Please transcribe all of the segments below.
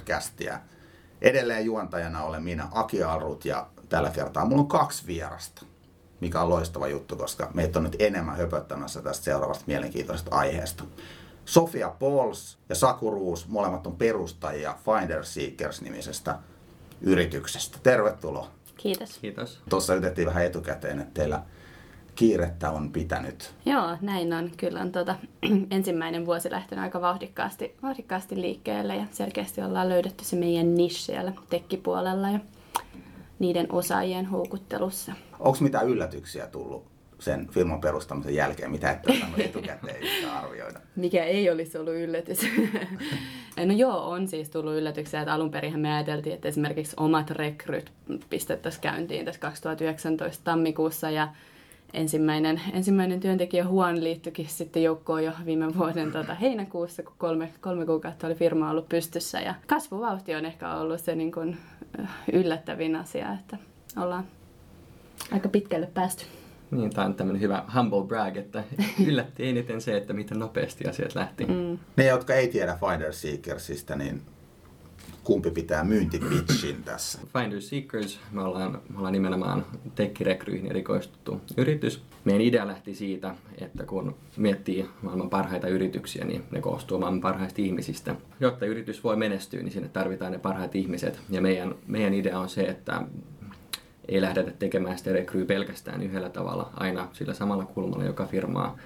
Duunitori-podcastia. Edelleen juontajana olen minä, Aki Alrut, ja tällä kertaa mulla on kaksi vierasta, mikä on loistava juttu, koska meitä on nyt enemmän höpöttämässä tästä seuraavasta mielenkiintoisesta aiheesta. Sofia Pauls ja Saku Ruus, molemmat on perustajia Finder Seekers-nimisestä yrityksestä. Tervetuloa. Kiitos. Kiitos. Tuossa yritettiin vähän etukäteen, että teillä kiirettä on pitänyt. Joo, näin on. Kyllä on tuota, ensimmäinen vuosi lähtenyt aika vauhdikkaasti, vauhdikkaasti liikkeelle ja selkeästi ollaan löydetty se meidän niche siellä tekkipuolella ja niiden osaajien houkuttelussa. Onko mitään yllätyksiä tullut sen firman perustamisen jälkeen, mitä osannut etukäteen arvioida? Mikä ei olisi ollut yllätys. no joo, on siis tullut yllätyksiä, että alun perin me ajateltiin, että esimerkiksi omat rekryt pistettäisiin käyntiin tässä 2019 tammikuussa ja ensimmäinen, ensimmäinen työntekijä Huon liittyikin sitten joukkoon jo viime vuoden tuota, heinäkuussa, kun kolme, kolme kuukautta oli firma ollut pystyssä. Ja kasvuvauhti on ehkä ollut se niin kuin, yllättävin asia, että ollaan aika pitkälle päästy. Niin, tämä on tämmöinen hyvä humble brag, että yllätti eniten se, että miten nopeasti asiat lähti. Mm. Ne, jotka ei tiedä Finder Seekersistä, niin kumpi pitää myyntipitchin tässä? Finder Seekers, me ollaan, me ollaan nimenomaan tekkirekryihin erikoistuttu yritys. Meidän idea lähti siitä, että kun miettii maailman parhaita yrityksiä, niin ne koostuu maailman parhaista ihmisistä. Jotta yritys voi menestyä, niin sinne tarvitaan ne parhaat ihmiset. Ja meidän, meidän idea on se, että ei lähdetä tekemään sitä rekryy pelkästään yhdellä tavalla aina sillä samalla kulmalla joka firmaa,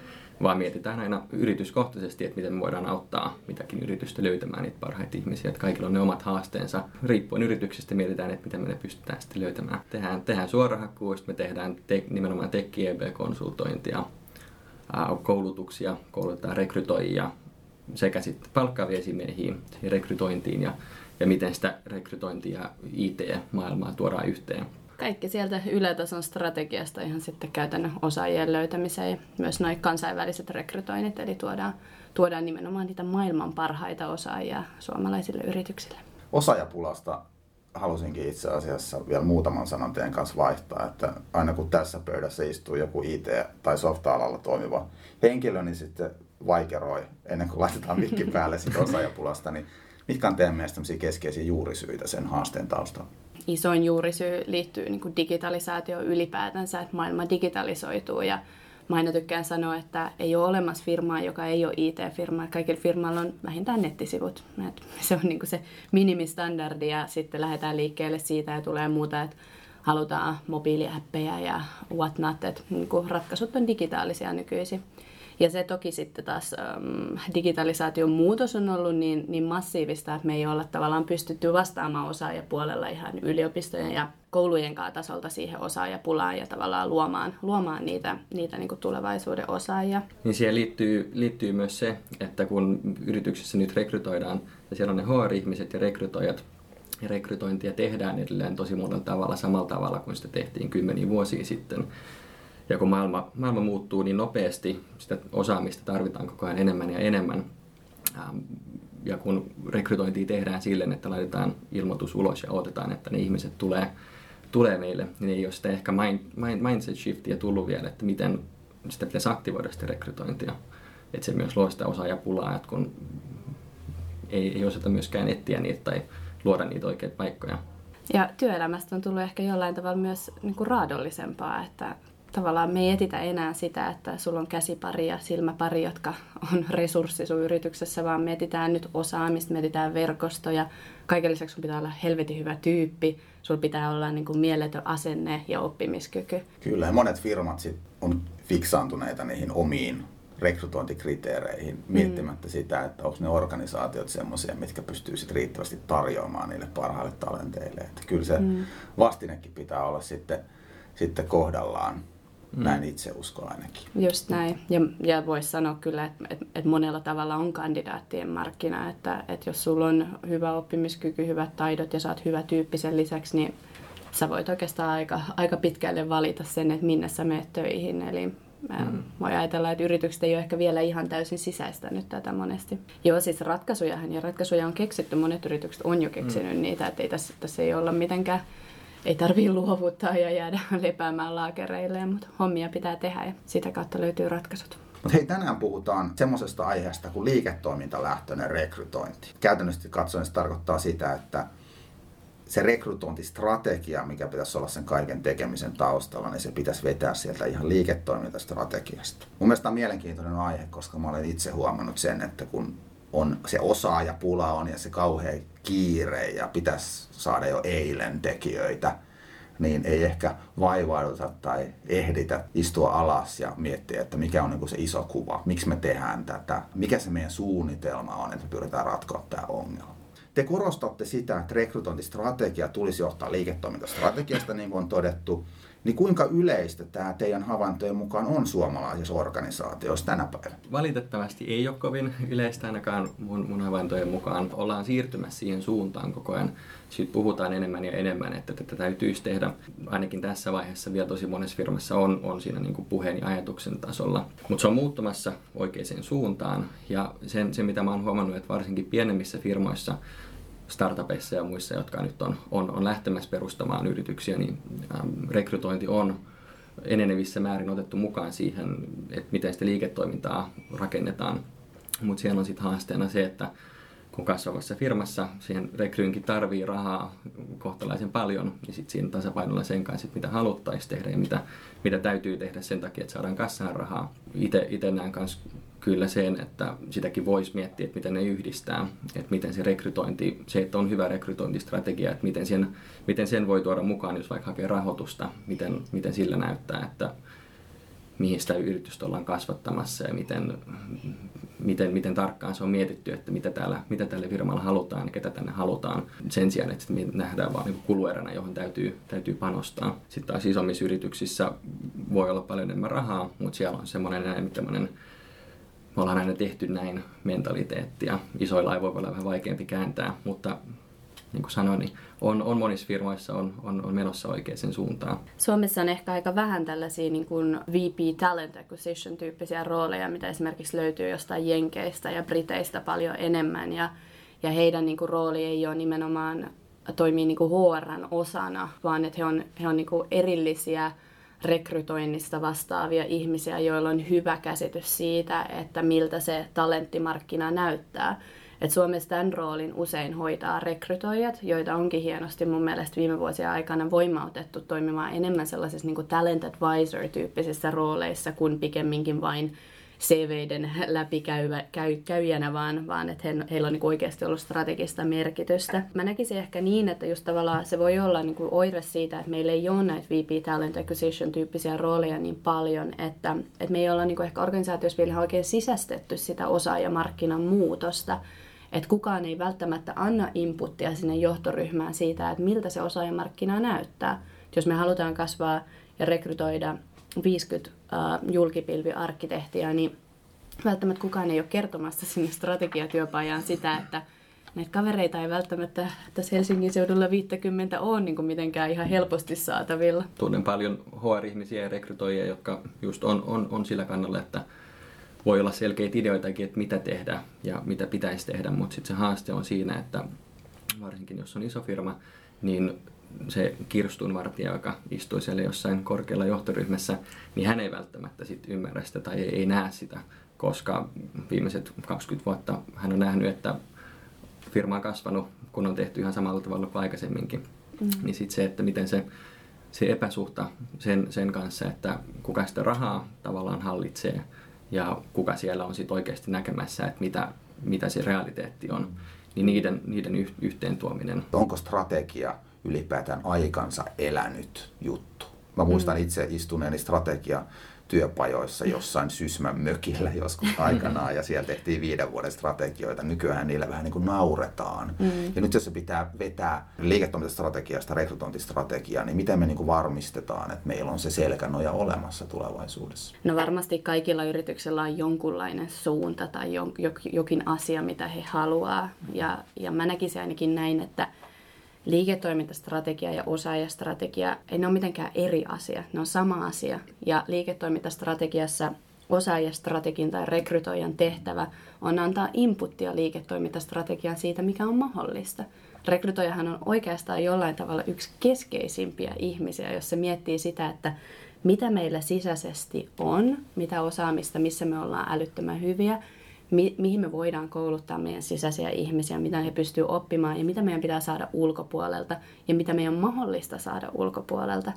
vaan mietitään aina yrityskohtaisesti, että miten me voidaan auttaa mitäkin yritystä löytämään niitä parhaita ihmisiä. Että kaikilla on ne omat haasteensa. Riippuen yrityksestä mietitään, että miten me ne pystytään sitten löytämään. Tehdään, tehdään suorahakkuista, me tehdään te, nimenomaan tekki konsultointia koulutuksia, koulutetaan rekrytoijia sekä sitten palkkaavia esimiehiin rekrytointiin ja, ja miten sitä rekrytointia IT-maailmaa tuodaan yhteen kaikki sieltä ylätason strategiasta ihan sitten käytännön osaajien löytämiseen ja myös noin kansainväliset rekrytoinnit, eli tuodaan, tuodaan nimenomaan niitä maailman parhaita osaajia suomalaisille yrityksille. Osaajapulasta halusinkin itse asiassa vielä muutaman sanan teidän kanssa vaihtaa, että aina kun tässä pöydässä istuu joku IT- tai softa-alalla toimiva henkilö, niin sitten vaikeroi ennen kuin laitetaan mikki päälle siitä osaajapulasta, niin mitkä on teidän mielestä keskeisiä juurisyitä sen haasteen taustalla? Isoin juurisyy liittyy niin digitalisaatioon ylipäätänsä, että maailma digitalisoituu ja mä aina tykkään sanoa, että ei ole olemassa firmaa, joka ei ole IT-firma. Kaikilla firmalla on vähintään nettisivut. Se on niin se minimistandardi ja sitten lähdetään liikkeelle siitä ja tulee muuta, että halutaan mobiiliäppejä ja whatnot, että niin ratkaisut on digitaalisia nykyisin. Ja se toki sitten taas ähm, digitalisaation muutos on ollut niin, niin massiivista, että me ei olla tavallaan pystytty vastaamaan osaajapuolella ihan yliopistojen ja koulujen tasolta siihen osaajapulaan ja tavallaan luomaan, luomaan niitä, niitä niin tulevaisuuden osaajia. Niin siihen liittyy, liittyy myös se, että kun yrityksessä nyt rekrytoidaan ja siellä on ne HR-ihmiset ja rekrytoijat, ja rekrytointia tehdään edelleen tosi monella tavalla samalla tavalla kuin sitä tehtiin kymmeniä vuosia sitten, ja kun maailma, maailma muuttuu niin nopeasti, sitä osaamista tarvitaan koko ajan enemmän ja enemmän. Ähm, ja kun rekrytointia tehdään silleen, että laitetaan ilmoitus ulos ja odotetaan, että ne ihmiset tulee, tulee meille, niin ei ole sitä ehkä mind, mind, mindset shiftia tullut vielä, että miten sitä pitäisi aktivoida sitä rekrytointia. Että se myös luo sitä osaajapulaa, että kun ei, ei osata myöskään etsiä niitä tai luoda niitä oikeita paikkoja. Ja työelämästä on tullut ehkä jollain tavalla myös niin kuin raadollisempaa, että tavallaan me ei etitä enää sitä, että sulla on käsipari ja silmäpari, jotka on resurssi sun yrityksessä, vaan me etitään nyt osaamista, me etitään verkostoja. Kaiken lisäksi sun pitää olla helvetin hyvä tyyppi, sulla pitää olla niin kuin mieletön asenne ja oppimiskyky. Kyllä, monet firmat sit on fiksaantuneita niihin omiin rekrytointikriteereihin, miettimättä mm. sitä, että onko ne organisaatiot semmoisia, mitkä pystyy sit riittävästi tarjoamaan niille parhaille talenteille. Että kyllä se mm. vastinekin pitää olla sitten, sitten kohdallaan. Mm. Näin itse uskon ainakin. Just näin. Ja, ja voisi sanoa kyllä, että et, et monella tavalla on kandidaattien markkina, että et jos sulla on hyvä oppimiskyky, hyvät taidot ja saat hyvä tyyppi sen lisäksi, niin sä voit oikeastaan aika, aika pitkälle valita sen, että minne sä menet töihin. Eli mm. voi ajatella, että yritykset ei ole ehkä vielä ihan täysin sisäistänyt tätä monesti. Joo, siis ratkaisujahan ja ratkaisuja on keksitty. Monet yritykset on jo keksinyt mm. niitä, että ei tässä, tässä ei olla mitenkään ei tarvii luovuttaa ja jäädä lepäämään laakereille, mutta hommia pitää tehdä ja sitä kautta löytyy ratkaisut. Mutta hei, tänään puhutaan semmoisesta aiheesta kuin liiketoimintalähtöinen rekrytointi. Käytännössä katsoen se tarkoittaa sitä, että se rekrytointistrategia, mikä pitäisi olla sen kaiken tekemisen taustalla, niin se pitäisi vetää sieltä ihan liiketoimintastrategiasta. Mun mielestä on mielenkiintoinen aihe, koska mä olen itse huomannut sen, että kun on se osaajapula on ja se kauhean kiire ja pitäisi saada jo eilen tekijöitä, niin ei ehkä vaivauduta tai ehditä istua alas ja miettiä, että mikä on niin se iso kuva, miksi me tehdään tätä, mikä se meidän suunnitelma on, että me pyritään ratkoa tämä ongelma. Te korostatte sitä, että rekrytointistrategia tulisi johtaa liiketoimintastrategiasta, niin kuin on todettu, niin kuinka yleistä tämä teidän havaintojen mukaan on suomalaisissa organisaatioissa tänä päivänä? Valitettavasti ei ole kovin yleistä ainakaan mun, mun havaintojen mukaan. Ollaan siirtymässä siihen suuntaan koko ajan. Siitä puhutaan enemmän ja enemmän, että tätä täytyisi tehdä. Ainakin tässä vaiheessa vielä tosi monessa firmassa on, on siinä niin kuin puheen ja ajatuksen tasolla. Mutta se on muuttumassa oikeaan suuntaan. Ja sen, se, mitä mä oon huomannut, että varsinkin pienemmissä firmoissa startupeissa ja muissa, jotka nyt on, on, on lähtemässä perustamaan yrityksiä, niin ähm, rekrytointi on enenevissä määrin otettu mukaan siihen, että miten sitä liiketoimintaa rakennetaan. Mutta siellä on sitten haasteena se, että kun kasvavassa firmassa siihen rekryynkin tarvii rahaa kohtalaisen paljon, niin sitten siinä tasapainolla sen kanssa, mitä haluttaisiin tehdä ja mitä, mitä täytyy tehdä sen takia, että saadaan kassaan rahaa. Itse näen myös kyllä sen, että sitäkin voisi miettiä, että miten ne yhdistää, että miten se rekrytointi, se, että on hyvä rekrytointistrategia, että miten sen, miten sen voi tuoda mukaan, jos vaikka hakee rahoitusta, miten, miten sillä näyttää, että mihin sitä yritystä ollaan kasvattamassa ja miten, miten, miten tarkkaan se on mietitty, että mitä, täällä, mitä tälle firmalle halutaan ja ketä tänne halutaan. Sen sijaan, että nähdään vain niin kulueränä, johon täytyy, täytyy panostaa. Sitten taas isommissa yrityksissä voi olla paljon enemmän rahaa, mutta siellä on semmoinen näin, tämmöinen me ollaan aina tehty näin mentaliteettia. Isoilla ei voi olla vähän vaikeampi kääntää, mutta niin kuin sanoin, niin on, on monissa firmoissa on, on, on menossa oikeaan suuntaan. Suomessa on ehkä aika vähän tällaisia niin kuin VP Talent Acquisition tyyppisiä rooleja, mitä esimerkiksi löytyy jostain Jenkeistä ja Briteistä paljon enemmän. Ja, ja heidän niin kuin, rooli ei ole nimenomaan toimii niin kuin HRn osana, vaan että he on, he on niin kuin erillisiä rekrytoinnista vastaavia ihmisiä, joilla on hyvä käsitys siitä, että miltä se talenttimarkkina näyttää. Et Suomessa tämän roolin usein hoitaa rekrytoijat, joita onkin hienosti mun mielestä viime vuosien aikana voimautettu toimimaan enemmän sellaisissa niin talent advisor-tyyppisissä rooleissa kuin pikemminkin vain CViden läpikäyjänä, vaan, vaan että he, heillä on niin oikeasti ollut strategista merkitystä. Mä näkisin ehkä niin, että just tavallaan se voi olla niin kuin oire siitä, että meillä ei ole näitä VP Talent Acquisition-tyyppisiä rooleja niin paljon, että, että me ei olla niin kuin ehkä organisaatiossa vielä oikein sisästetty sitä osaajamarkkinan muutosta. Että kukaan ei välttämättä anna inputtia sinne johtoryhmään siitä, että miltä se osaajamarkkina näyttää. Jos me halutaan kasvaa ja rekrytoida 50 uh, julkipilviarkkitehtiä, niin välttämättä kukaan ei ole kertomassa sinne strategiatyöpajaan sitä, että näitä kavereita ei välttämättä tässä Helsingin seudulla 50 ole niin kuin mitenkään ihan helposti saatavilla. Tunnen paljon HR-ihmisiä ja rekrytoijia, jotka just on, on, on sillä kannalla, että voi olla selkeitä ideoitakin, että mitä tehdä ja mitä pitäisi tehdä, mutta sitten se haaste on siinä, että varsinkin jos on iso firma, niin se kirstunvartija, joka istui siellä jossain korkealla johtoryhmässä, niin hän ei välttämättä sit ymmärrä sitä tai ei, ei näe sitä, koska viimeiset 20 vuotta hän on nähnyt, että firma on kasvanut, kun on tehty ihan samalla tavalla kuin aikaisemminkin. Mm. Niin sitten se, että miten se, se epäsuhta sen, sen kanssa, että kuka sitä rahaa tavallaan hallitsee ja kuka siellä on sitten oikeasti näkemässä, että mitä, mitä se realiteetti on, niin niiden, niiden yhteen tuominen. Onko strategia ylipäätään aikansa elänyt juttu. Mä muistan mm. itse istuneeni strategia työpajoissa jossain Sysmän mökillä joskus aikanaan ja siellä tehtiin viiden vuoden strategioita. Nykyään niillä vähän niin kuin nauretaan. Mm. Ja nyt jos se pitää vetää liiketoimintastrategiasta rekrytointistrategiaa, niin miten me niin kuin varmistetaan, että meillä on se selkänoja olemassa tulevaisuudessa? No varmasti kaikilla yrityksillä on jonkunlainen suunta tai jokin asia, mitä he haluaa. Ja, ja mä näkisin ainakin näin, että liiketoimintastrategia ja osaajastrategia ei ne ole mitenkään eri asia, ne on sama asia. Ja liiketoimintastrategiassa osaajastrategin tai rekrytoijan tehtävä on antaa inputtia liiketoimintastrategiaan siitä, mikä on mahdollista. Rekrytoijahan on oikeastaan jollain tavalla yksi keskeisimpiä ihmisiä, jos se miettii sitä, että mitä meillä sisäisesti on, mitä osaamista, missä me ollaan älyttömän hyviä, mi- mihin me voidaan kouluttaa meidän sisäisiä ihmisiä, mitä he pystyvät oppimaan ja mitä meidän pitää saada ulkopuolelta ja mitä meidän on mahdollista saada ulkopuolelta.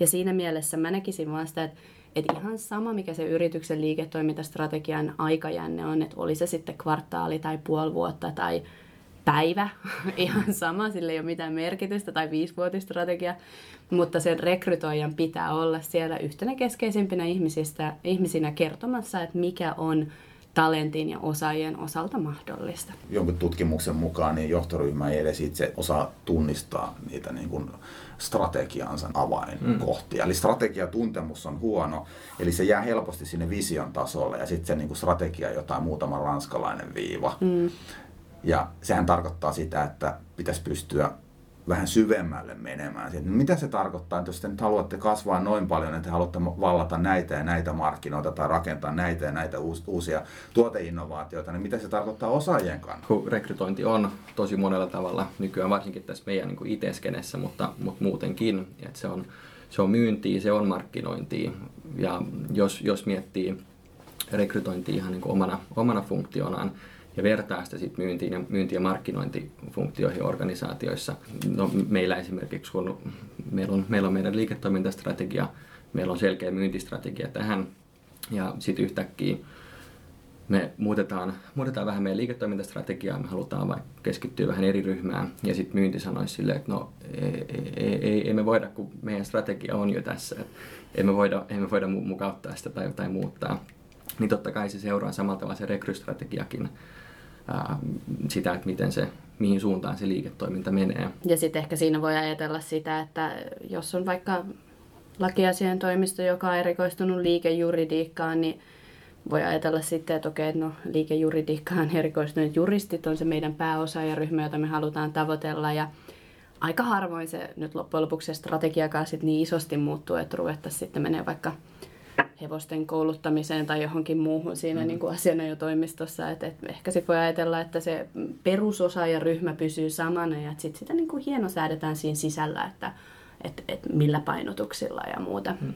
Ja siinä mielessä mä näkisin vaan sitä, että, että ihan sama mikä se yrityksen liiketoimintastrategian aikajänne on, että oli se sitten kvartaali tai puoli vuotta tai päivä, ihan sama, sillä ei ole mitään merkitystä, tai viisivuotistrategia, mutta sen rekrytoijan pitää olla siellä yhtenä keskeisimpinä ihmisistä, ihmisinä kertomassa, että mikä on talentin ja osaajien osalta mahdollista. Jonkun tutkimuksen mukaan niin johtoryhmä ei edes itse osaa tunnistaa niitä niin kuin strategiansa avainkohtia. Mm. Eli strategiatuntemus on huono, eli se jää helposti sinne vision tasolle ja sitten se niin kuin strategia jotain muutama ranskalainen viiva. Mm. Ja sehän tarkoittaa sitä, että pitäisi pystyä vähän syvemmälle menemään. Siitä, mitä se tarkoittaa, että jos te nyt haluatte kasvaa noin paljon, että haluatte vallata näitä ja näitä markkinoita tai rakentaa näitä ja näitä uusia tuoteinnovaatioita, niin mitä se tarkoittaa osaajien kannalta? Rekrytointi on tosi monella tavalla nykyään, varsinkin tässä meidän niin IT-skenessä, mutta, mutta muutenkin. Että se, on, se on myyntiä, se on markkinointia. Ja jos, jos miettii rekrytointia ihan niin omana, omana funktionaan, ja vertaa sitä sit myyntiin ja, myynti- ja markkinointifunktioihin organisaatioissa. No, meillä esimerkiksi, kun meillä on, meillä on meidän liiketoimintastrategia, meillä on selkeä myyntistrategia tähän, ja sitten yhtäkkiä me muutetaan, muutetaan vähän meidän liiketoimintastrategiaa, me halutaan vaikka keskittyä vähän eri ryhmään, ja sitten myynti sanoisi silleen, että no ei, ei, ei, ei me voida, kun meidän strategia on jo tässä, ei me voida, ei me voida mukauttaa sitä tai, tai muuttaa. Niin totta kai se seuraa samalla tavalla se rekrystrategiakin ää, sitä, että miten se, mihin suuntaan se liiketoiminta menee. Ja sitten ehkä siinä voi ajatella sitä, että jos on vaikka lakiasian toimisto, joka on erikoistunut liikejuridiikkaan, niin voi ajatella sitten, että okei, no liikejuridiikkaan erikoistuneet juristit on se meidän pääosaajaryhmä, jota me halutaan tavoitella ja aika harvoin se nyt loppujen lopuksi se strategiakaan niin isosti muuttuu, että ruvettaisiin sitten menee vaikka hevosten kouluttamiseen tai johonkin muuhun siinä mm. niin kuin asianajotoimistossa. Et, et ehkä sitten voi ajatella, että se perusosaajaryhmä pysyy samana ja sitten sitä niin kuin hienosäädetään siinä sisällä, että et, et millä painotuksilla ja muuta. Mm.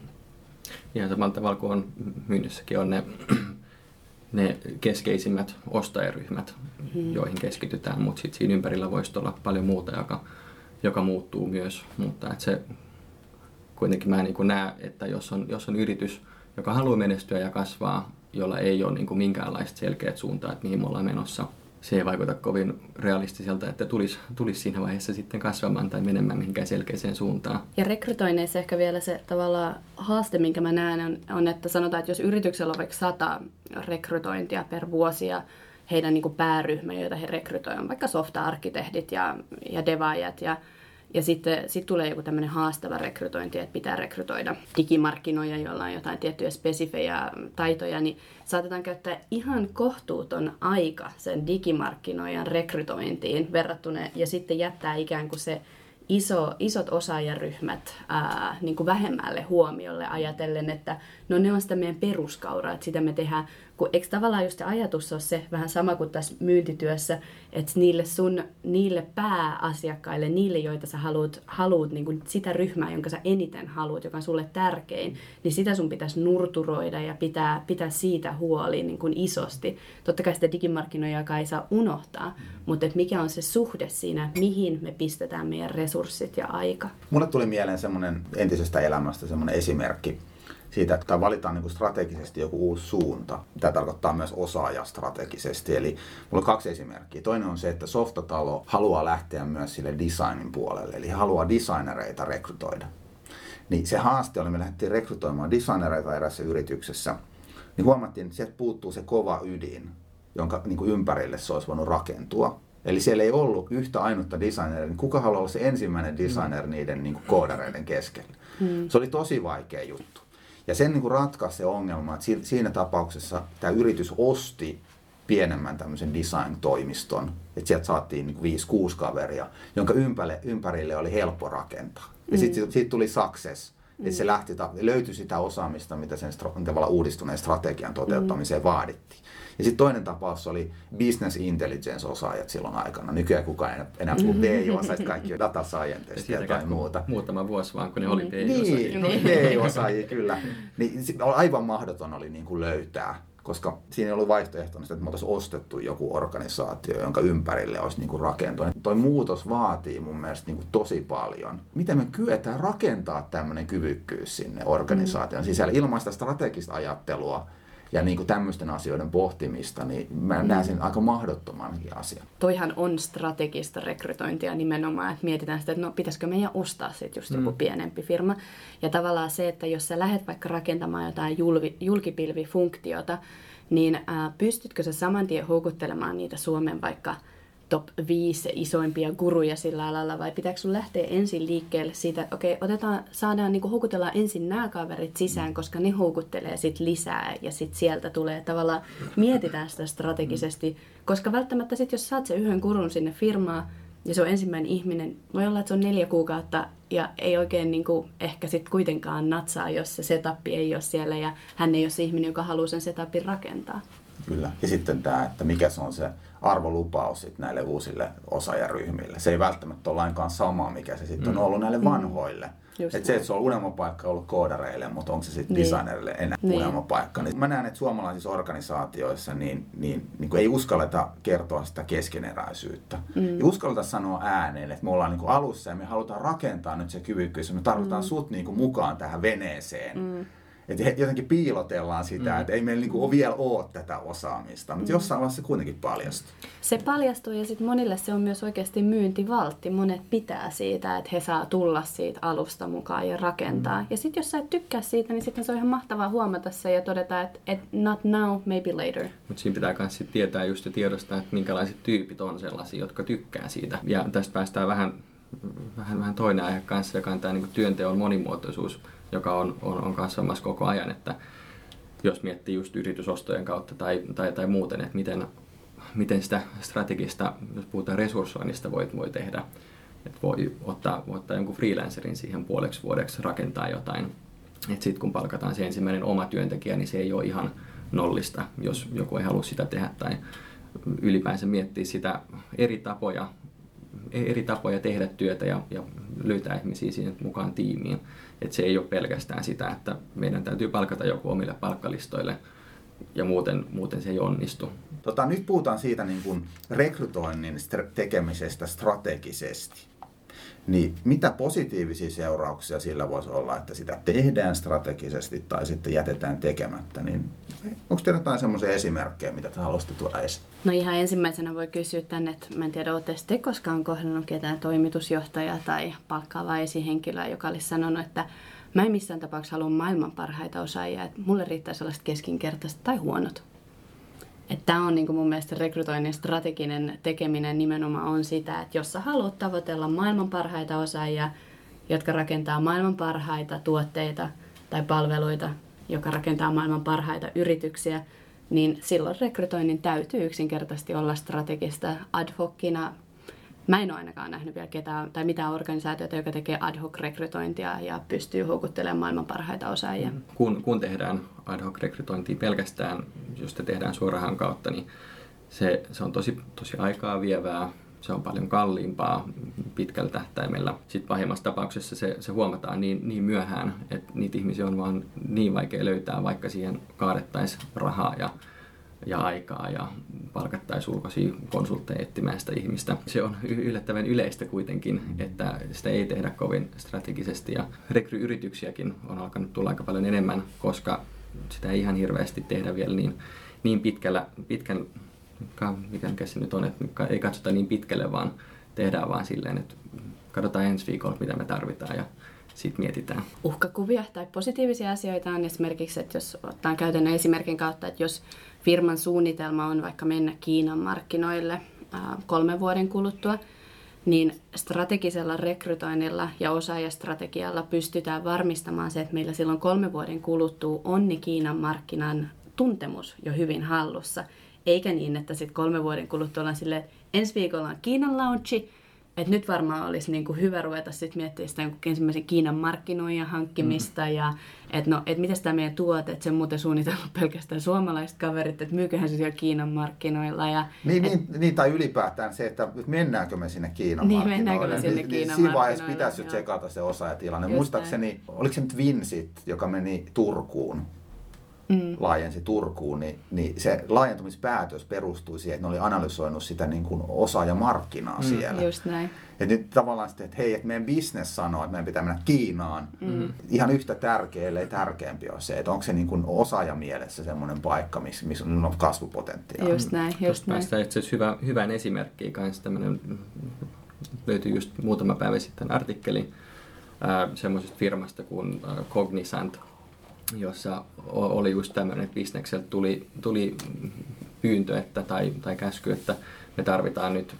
Ihan samalla tavalla kuin on myynnissäkin on ne, ne keskeisimmät ostajaryhmät, mm. joihin keskitytään, mutta sitten siinä ympärillä voisi olla paljon muuta, joka, joka muuttuu myös. Mutta et se kuitenkin mä niin näen, että jos on, jos on yritys, joka haluaa menestyä ja kasvaa, jolla ei ole niin kuin minkäänlaista selkeät suuntaa, että mihin me ollaan menossa. Se ei vaikuta kovin realistiselta, että tulisi, tulisi siinä vaiheessa sitten kasvamaan tai menemään mihinkään selkeäseen suuntaan. Ja rekrytoinneissa ehkä vielä se tavallaan haaste, minkä mä näen, on, on, että sanotaan, että jos yrityksellä on vaikka sata rekrytointia per vuosi ja heidän niin kuin pääryhmä, joita he rekrytoivat, vaikka softa-arkkitehdit ja, ja devaajat ja ja sitten sit tulee joku tämmöinen haastava rekrytointi, että pitää rekrytoida digimarkkinoja, joilla on jotain tiettyjä spesifejä taitoja, niin saatetaan käyttää ihan kohtuuton aika sen digimarkkinoijan rekrytointiin verrattuna ja sitten jättää ikään kuin se iso, isot osaajaryhmät ää, niin kuin vähemmälle huomiolle ajatellen, että no ne on sitä meidän peruskauraa, että sitä me tehdään, kun eikö tavallaan just ajatus ole se vähän sama kuin tässä myyntityössä, että niille sun, niille pääasiakkaille, niille joita sä haluat, haluat niin sitä ryhmää, jonka sä eniten haluat, joka on sulle tärkein, niin sitä sun pitäisi nurturoida ja pitää, pitää siitä huoli niin kuin isosti. Totta kai sitä digimarkkinoja ei saa unohtaa, mutta että mikä on se suhde siinä, mihin me pistetään meidän resurssit ja aika. Mulle tuli mieleen semmoinen entisestä elämästä semmoinen esimerkki, siitä, että valitaan niin kuin strategisesti joku uusi suunta. Tämä tarkoittaa myös osaaja strategisesti. Eli mulla on kaksi esimerkkiä. Toinen on se, että softatalo haluaa lähteä myös sille designin puolelle, eli haluaa designereita rekrytoida. Niin se haaste oli, me lähdettiin rekrytoimaan designereita erässä yrityksessä, niin huomattiin, että sieltä puuttuu se kova ydin, jonka niin kuin ympärille se olisi voinut rakentua. Eli siellä ei ollut yhtä ainutta designeria, niin kuka haluaa olla se ensimmäinen designer niiden niin kuin koodareiden keskellä. Hmm. Se oli tosi vaikea juttu. Ja sen niin kuin ratkaisi se ongelma, että siinä tapauksessa tämä yritys osti pienemmän tämmöisen design-toimiston, että sieltä saatiin niin 5-6 kaveria, jonka ympärille, ympärille oli helppo rakentaa. Ja sitten mm. siitä tuli success. Mm. Että se lähti, löytyi sitä osaamista, mitä sen tavallaan uudistuneen strategian toteuttamiseen mm. vaadittiin. Ja sitten toinen tapaus oli business intelligence-osaajat silloin aikana. Nykyään kukaan ei enää puhu BI-osaajat, kaikki on data scientistia tai muuta. Muutama vuosi vaan, kun ne oli BI-osaajia. Niin, BI-osaajia kyllä. Niin, aivan mahdoton oli niin kuin löytää koska siinä ei ollut vaihtoehtona että me oltaisiin ostettu joku organisaatio, jonka ympärille olisi niin kuin rakentunut. Toi muutos vaatii mun mielestä niin kuin tosi paljon. Miten me kyetään rakentaa tämmöinen kyvykkyys sinne organisaation sisälle ilman sitä strategista ajattelua, ja niin kuin tämmöisten asioiden pohtimista, niin mä mm. näen sen aika mahdottomankin asian. Toihan on strategista rekrytointia nimenomaan, että mietitään sitä, että no pitäisikö meidän ostaa sitten just joku mm. pienempi firma. Ja tavallaan se, että jos sä lähdet vaikka rakentamaan jotain julvi, julkipilvifunktiota, niin ää, pystytkö sä saman tien houkuttelemaan niitä Suomen vaikka – top 5 isoimpia guruja sillä alalla, vai pitääkö sun lähteä ensin liikkeelle siitä, että okei, otetaan, saadaan niin houkutellaan ensin nämä kaverit sisään, koska ne houkuttelee sit lisää, ja sitten sieltä tulee tavallaan, mietitään sitä strategisesti, koska välttämättä sitten jos saat sen yhden gurun sinne firmaan, ja se on ensimmäinen ihminen, voi olla, että se on neljä kuukautta, ja ei oikein niin kuin, ehkä sitten kuitenkaan natsaa, jos se setup ei ole siellä, ja hän ei ole se ihminen, joka haluaa sen setupin rakentaa. Kyllä. Ja sitten tämä, että mikä se on se arvolupaus sit näille uusille osaajaryhmille. Se ei välttämättä ole lainkaan sama, mikä se sitten mm. on ollut näille mm. vanhoille. Just että se, että se on unelmapaikka ollut koodareille, mutta onko se sitten niin. designerille enää niin. unelmapaikka. Niin mä näen, että suomalaisissa organisaatioissa niin, niin, niin ei uskalleta kertoa sitä keskeneräisyyttä. Mm. Ei uskalleta sanoa ääneen, että me ollaan niin alussa ja me halutaan rakentaa nyt se kyvykkyys me tarvitaan mm. sut niin mukaan tähän veneeseen. Mm että jotenkin piilotellaan sitä, mm. että ei meillä niinku vielä ole tätä osaamista, mutta mm. jossain vaiheessa se kuitenkin paljastuu. Se paljastuu ja sitten monille se on myös oikeasti myyntivaltti. Monet pitää siitä, että he saa tulla siitä alusta mukaan ja rakentaa. Mm. Ja sitten jos sä et tykkää siitä, niin sitten se on ihan mahtavaa huomata se ja todeta, että, että not now, maybe later. Mutta siinä pitää myös tietää just ja tiedostaa, että minkälaiset tyypit on sellaisia, jotka tykkää siitä. Ja tästä päästään vähän, vähän, vähän toinen aihe kanssa, joka on tämä niin työnteon monimuotoisuus joka on, on, on kasvamassa koko ajan, että jos miettii just yritysostojen kautta tai, tai, tai muuten, että miten, miten sitä strategista, jos puhutaan resurssoinnista, voi, voi tehdä, että voi ottaa, voi ottaa jonkun freelancerin siihen puoleksi vuodeksi rakentaa jotain. Sitten kun palkataan se ensimmäinen oma työntekijä, niin se ei ole ihan nollista, jos joku ei halua sitä tehdä tai ylipäänsä miettiä sitä eri tapoja, eri tapoja tehdä työtä ja, ja löytää ihmisiä siihen mukaan tiimiin. Että se ei ole pelkästään sitä, että meidän täytyy palkata joku omille palkkalistoille ja muuten, muuten se ei onnistu. Tota, nyt puhutaan siitä niin kuin rekrytoinnin tekemisestä strategisesti. Niin mitä positiivisia seurauksia sillä voisi olla, että sitä tehdään strategisesti tai sitten jätetään tekemättä? Niin onko teillä jotain semmoisia esimerkkejä, mitä te haluaisitte tuoda esiin? No ihan ensimmäisenä voi kysyä tänne, että mä en tiedä, oletteko te koskaan kohdannut ketään toimitusjohtajaa tai palkkaavaa esihenkilöä, joka olisi sanonut, että mä en missään tapauksessa halua maailman parhaita osaajia, että mulle riittää sellaista keskinkertaista tai huonot. Tämä on niin mun mielestä rekrytoinnin strateginen tekeminen nimenomaan on sitä, että jos sä haluat tavoitella maailman parhaita osaajia, jotka rakentaa maailman parhaita tuotteita tai palveluita, joka rakentaa maailman parhaita yrityksiä, niin silloin rekrytoinnin täytyy yksinkertaisesti olla strategista ad hocina Mä en ole ainakaan nähnyt vielä ketään tai mitään organisaatiota, joka tekee ad hoc rekrytointia ja pystyy houkuttelemaan maailman parhaita osaajia. Mm. Kun, kun tehdään ad hoc rekrytointia pelkästään, jos te tehdään suoraan kautta, niin se, se on tosi, tosi aikaa vievää, se on paljon kalliimpaa pitkällä tähtäimellä. Sitten pahimmassa tapauksessa se, se huomataan niin, niin myöhään, että niitä ihmisiä on vaan niin vaikea löytää, vaikka siihen kaadettaisiin rahaa ja ja aikaa ja palkattaisiin ulkoisia konsultteja etsimään sitä ihmistä. Se on yllättävän yleistä kuitenkin, että sitä ei tehdä kovin strategisesti ja rekryyrityksiäkin on alkanut tulla aika paljon enemmän, koska sitä ei ihan hirveästi tehdä vielä niin, niin pitkällä, pitkän, mikä se nyt on, että ei katsota niin pitkälle, vaan tehdään vaan silleen, että katsotaan ensi viikolla, mitä me tarvitaan ja sitten mietitään. Uhkakuvia tai positiivisia asioita on esimerkiksi, että jos ottaa käytännön esimerkin kautta, että jos firman suunnitelma on vaikka mennä Kiinan markkinoille kolmen vuoden kuluttua, niin strategisella rekrytoinnilla ja osaajastrategialla pystytään varmistamaan se, että meillä silloin kolme vuoden kuluttua on niin Kiinan markkinan tuntemus jo hyvin hallussa. Eikä niin, että sitten kolme vuoden kuluttua ollaan silleen, ensi viikolla on Kiinan launchi, että nyt varmaan olisi niin kuin hyvä ruveta sitten miettimään sitä ensimmäisen Kiinan markkinoijan hankkimista mm. ja että no, et miten tämä meidän tuote, että se muuten suunnitellut pelkästään suomalaiset kaverit, että myyköhän se siellä Kiinan markkinoilla. Ja, niin, et, niin, niin, tai ylipäätään se, että mennäänkö me sinne Kiinan niin, markkinoille. Mennäänkö me sinne niin, Kiinan Siinä vaiheessa pitäisi jo tsekata se osaajatilanne. Muistaakseni, oliko se nyt Vinsit, joka meni Turkuun, mm. laajensi Turkuun, niin, niin se laajentumispäätös perustui siihen, että ne oli analysoinut sitä niin kuin osaajamarkkinaa mm. siellä. Just näin. Ja nyt tavallaan sitten, että hei, että meidän business sanoo, että meidän pitää mennä Kiinaan. Mm. Ihan yhtä tärkeä, ellei tärkeämpi on se, että onko se niin kuin osaajamielessä semmoinen paikka, missä, missä on kasvupotentiaalia. Just näin, just näin. Päästään itse asiassa hyvä, hyvän esimerkkiin kanssa tämmöinen, löytyi just muutama päivä sitten artikkeli semmoisesta firmasta kuin Cognizant, jossa oli just tämmöinen, että bisnekseltä tuli, tuli pyyntö että, tai, tai käsky, että me tarvitaan nyt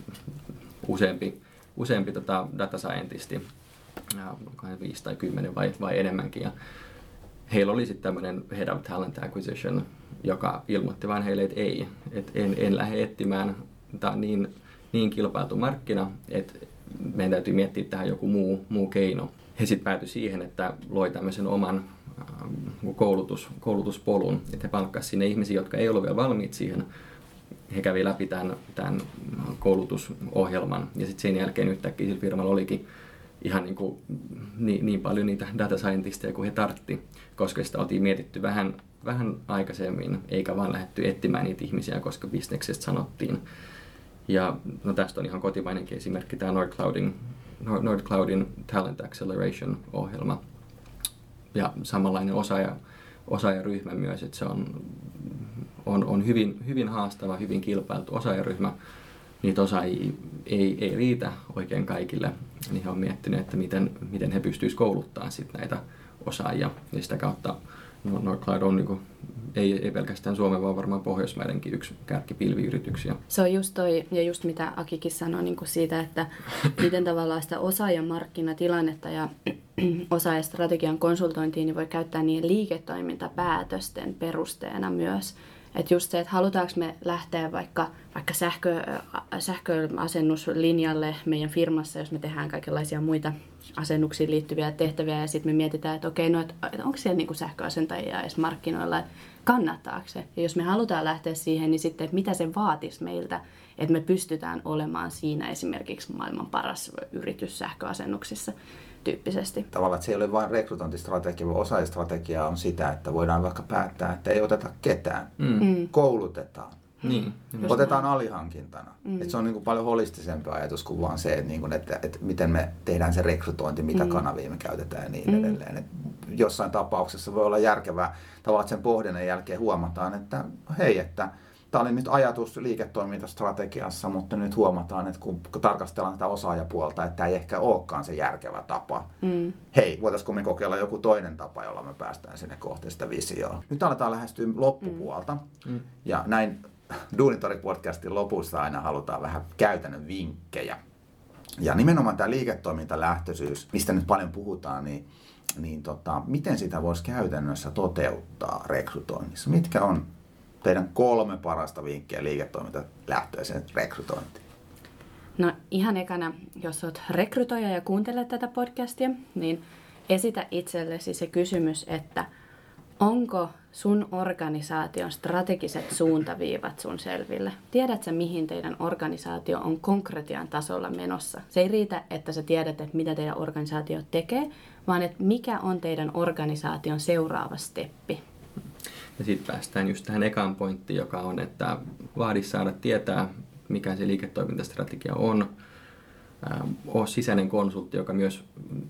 useampi, useampi tota data scientisti, viisi tai kymmenen vai, vai enemmänkin. Ja heillä oli sitten tämmöinen Head of Talent Acquisition, joka ilmoitti vain heille, että ei, että en, en lähde etsimään. Tämä on niin, niin kilpailtu markkina, että meidän täytyy miettiä tähän joku muu, muu keino. He sitten päätyi siihen, että loi tämmöisen oman koulutus, koulutuspolun, että he palkkasivat sinne ihmisiä, jotka ei ollut vielä valmiit siihen. He kävi läpi tämän, tämän koulutusohjelman ja sitten sen jälkeen yhtäkkiä sillä firmalla olikin ihan niin, kuin, niin, niin paljon niitä data scientisteja kuin he tartti, koska sitä oltiin mietitty vähän, vähän aikaisemmin, eikä vaan lähdetty etsimään niitä ihmisiä, koska bisneksestä sanottiin. Ja no tästä on ihan kotimainenkin esimerkki tämä Nordcloudin, Nordcloudin Talent Acceleration-ohjelma, ja samanlainen osaaja, osaajaryhmä myös, että se on, on, on hyvin, hyvin haastava, hyvin kilpailtu osaajaryhmä. Niitä osaajia ei, ei riitä oikein kaikille, niin he on miettinyt, että miten, miten he pystyisivät kouluttamaan sit näitä osaajia. Ja sitä kautta no, on niin ei, ei pelkästään Suomen, vaan varmaan Pohjoismaidenkin yksi kärkipilviyrityksiä. Se on just toi, ja just mitä Akikin sanoi niin kuin siitä, että miten tavallaan sitä osaajamarkkinatilannetta ja osaajastrategian konsultointiin niin voi käyttää niin liiketoimintapäätösten perusteena myös. Että just se, että halutaanko me lähteä vaikka, vaikka sähkö, sähköasennuslinjalle meidän firmassa, jos me tehdään kaikenlaisia muita asennuksiin liittyviä tehtäviä ja sitten me mietitään, että okei, no, että onko siellä niinku sähköasentajia edes markkinoilla, että kannattaako se? Ja jos me halutaan lähteä siihen, niin sitten, että mitä se vaatisi meiltä, että me pystytään olemaan siinä esimerkiksi maailman paras yritys sähköasennuksissa tyyppisesti. Tavallaan, että se ei ole vain rekrytointistrategia, vaan osaajastrategia on sitä, että voidaan vaikka päättää, että ei oteta ketään, mm. mm. koulutetaan. Niin, Otetaan näin. alihankintana. Mm. Et se on niin kuin paljon holistisempi ajatus kuin vaan se, että, niin kuin, että, että miten me tehdään se rekrytointi, mitä mm. kanavia me käytetään ja niin mm. edelleen. Et jossain tapauksessa voi olla järkevää tavallaan, että sen pohdinnan jälkeen huomataan, että hei, että tämä oli nyt ajatus liiketoimintastrategiassa, mutta nyt huomataan, että kun tarkastellaan tätä osaajapuolta, että tämä ei ehkä olekaan se järkevä tapa. Mm. Hei, voitaisiko me kokeilla joku toinen tapa, jolla me päästään sinne kohti sitä visioa. Nyt aletaan lähestyä loppupuolta. Mm. Ja näin Duunitori-podcastin lopussa aina halutaan vähän käytännön vinkkejä. Ja nimenomaan tämä liiketoimintalähtöisyys, mistä nyt paljon puhutaan, niin, niin tota, miten sitä voisi käytännössä toteuttaa rekrytoinnissa? Mitkä on teidän kolme parasta vinkkiä liiketoimintalähtöiseen rekrytointiin? No ihan ekana, jos olet rekrytoija ja kuuntelet tätä podcastia, niin esitä itsellesi se kysymys, että onko sun organisaation strategiset suuntaviivat sun selville? Tiedätkö, mihin teidän organisaatio on konkretian tasolla menossa? Se ei riitä, että sä tiedät, että mitä teidän organisaatio tekee, vaan että mikä on teidän organisaation seuraava steppi. Ja sitten päästään just tähän ekaan pointtiin, joka on, että vaadi saada tietää, mikä se liiketoimintastrategia on. Ole sisäinen konsultti, joka myös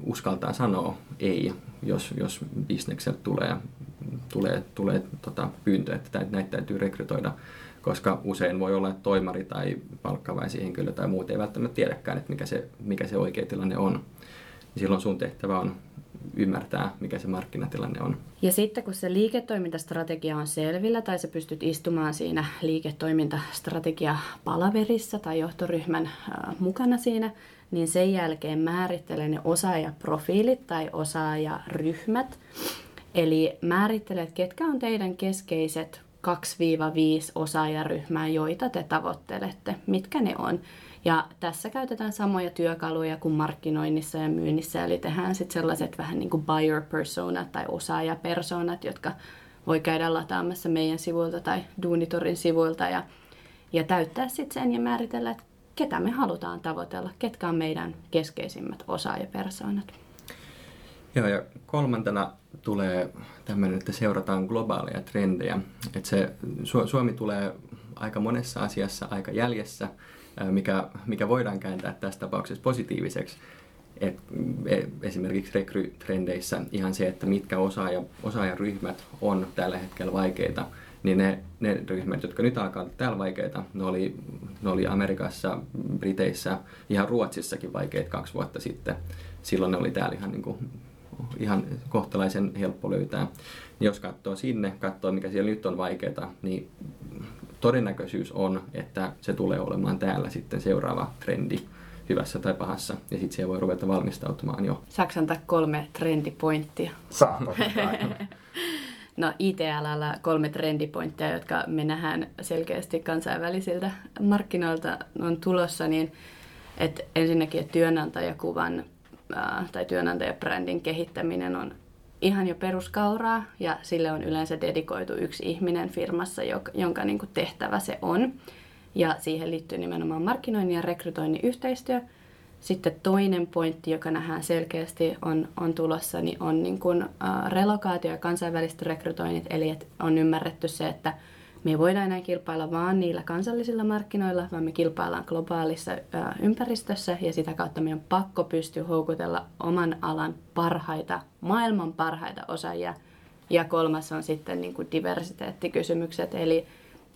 uskaltaa sanoa ei, jos, jos bisnekseltä tulee, tulee, tulee tota, pyyntö, että näitä täytyy rekrytoida koska usein voi olla, että toimari tai palkkavaisi henkilö tai muut ei välttämättä tiedäkään, että mikä se, mikä se oikea tilanne on. Silloin sun tehtävä on ymmärtää, mikä se markkinatilanne on. Ja sitten kun se liiketoimintastrategia on selvillä tai sä pystyt istumaan siinä liiketoimintastrategia-palaverissa tai johtoryhmän äh, mukana siinä, niin sen jälkeen määrittele ne osaajaprofiilit tai osaajaryhmät. Eli määrittele, ketkä on teidän keskeiset 2-5 osaajaryhmää, joita te tavoittelette, mitkä ne on. Ja tässä käytetään samoja työkaluja kuin markkinoinnissa ja myynnissä, eli tehdään sitten sellaiset vähän niin kuin buyer personat tai osaajapersonat, jotka voi käydä lataamassa meidän sivuilta tai Duunitorin sivuilta ja, ja täyttää sitten sen ja määritellä, että ketä me halutaan tavoitella, ketkä on meidän keskeisimmät osaajapersonat. Joo, ja kolmantena tulee tämmöinen, että seurataan globaaleja trendejä. Että se, Suomi tulee aika monessa asiassa aika jäljessä, mikä, mikä voidaan kääntää tässä tapauksessa positiiviseksi. Et e, esimerkiksi rekrytrendeissä ihan se, että mitkä osaaja, osaajaryhmät on tällä hetkellä vaikeita, niin ne, ne ryhmät, jotka nyt alkaa olla täällä vaikeita, ne oli, ne oli Amerikassa, Briteissä, ihan Ruotsissakin vaikeita kaksi vuotta sitten. Silloin ne oli täällä ihan, niin kuin, ihan kohtalaisen helppo löytää. Niin jos katsoo sinne, katsoo mikä siellä nyt on vaikeaa, niin todennäköisyys on, että se tulee olemaan täällä sitten seuraava trendi hyvässä tai pahassa, ja sitten siellä voi ruveta valmistautumaan jo. Saksan antaa kolme trendipointtia? Saa No ITLllä kolme trendipointtia, jotka me nähdään selkeästi kansainvälisiltä markkinoilta on tulossa, niin että ensinnäkin että työnantajakuvan tai työnantajabrändin kehittäminen on ihan jo peruskauraa ja sille on yleensä dedikoitu yksi ihminen firmassa, jonka, niin kuin tehtävä se on. Ja siihen liittyy nimenomaan markkinoinnin ja rekrytoinnin yhteistyö. Sitten toinen pointti, joka nähdään selkeästi on, on tulossa, niin on niin kuin, relokaatio ja kansainväliset rekrytoinnit. Eli on ymmärretty se, että me ei voida enää kilpailla vaan niillä kansallisilla markkinoilla, vaan me kilpaillaan globaalissa ympäristössä ja sitä kautta meidän on pakko pystyä houkutella oman alan parhaita, maailman parhaita osaajia. Ja kolmas on sitten niin kuin diversiteettikysymykset, eli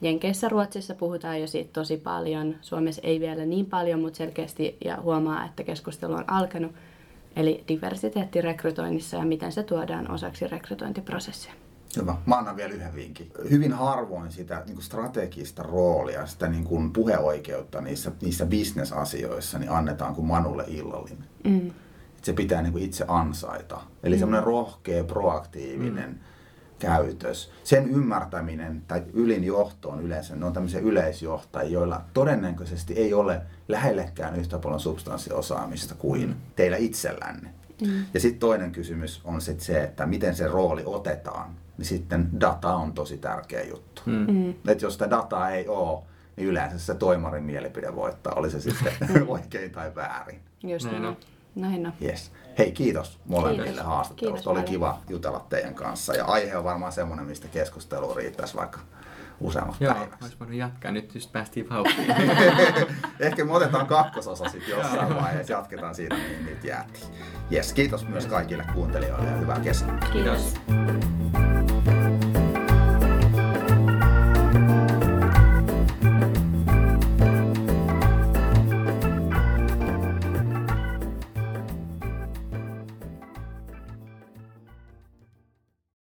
Jenkeissä, Ruotsissa puhutaan jo siitä tosi paljon. Suomessa ei vielä niin paljon, mutta selkeästi ja huomaa, että keskustelu on alkanut. Eli diversiteetti rekrytoinnissa ja miten se tuodaan osaksi rekrytointiprosessia. Hyvä. Mä annan vielä yhden vinkin. Hyvin harvoin sitä niin kuin strategista roolia, sitä niin kuin puheoikeutta niissä, niissä bisnesasioissa niin annetaan kuin Manulle illallinen. Mm. Se pitää niin kuin itse ansaita. Eli mm. semmoinen rohkea, proaktiivinen, mm käytös, sen ymmärtäminen tai ylin johto on yleensä, ne on tämmöisiä yleisjohtajia, joilla todennäköisesti ei ole lähellekään yhtä paljon substanssiosaamista kuin mm. teillä itsellänne. Mm. Ja sitten toinen kysymys on sit se, että miten se rooli otetaan, niin sitten data on tosi tärkeä juttu. Mm. mm. Että jos sitä dataa ei ole, niin yleensä se toimarin mielipide voittaa, oli se sitten oikein tai väärin. Just näin. Näin on. Yes. Hei, kiitos molemmille kiitos. haastattelusta. Kiitos Oli paljon. kiva jutella teidän kanssa. Ja aihe on varmaan semmoinen, mistä keskustelu riittäisi vaikka useammat Joo, päiväksi. olisi voinut jatkaa. Nyt just päästiin vauhtiin. Ehkä me otetaan kakkososa sitten jossain vaiheessa. Jatketaan siitä, mihin nyt jäätiin. Yes, kiitos myös kaikille kuuntelijoille ja hyvää kesää. Kiitos. kiitos.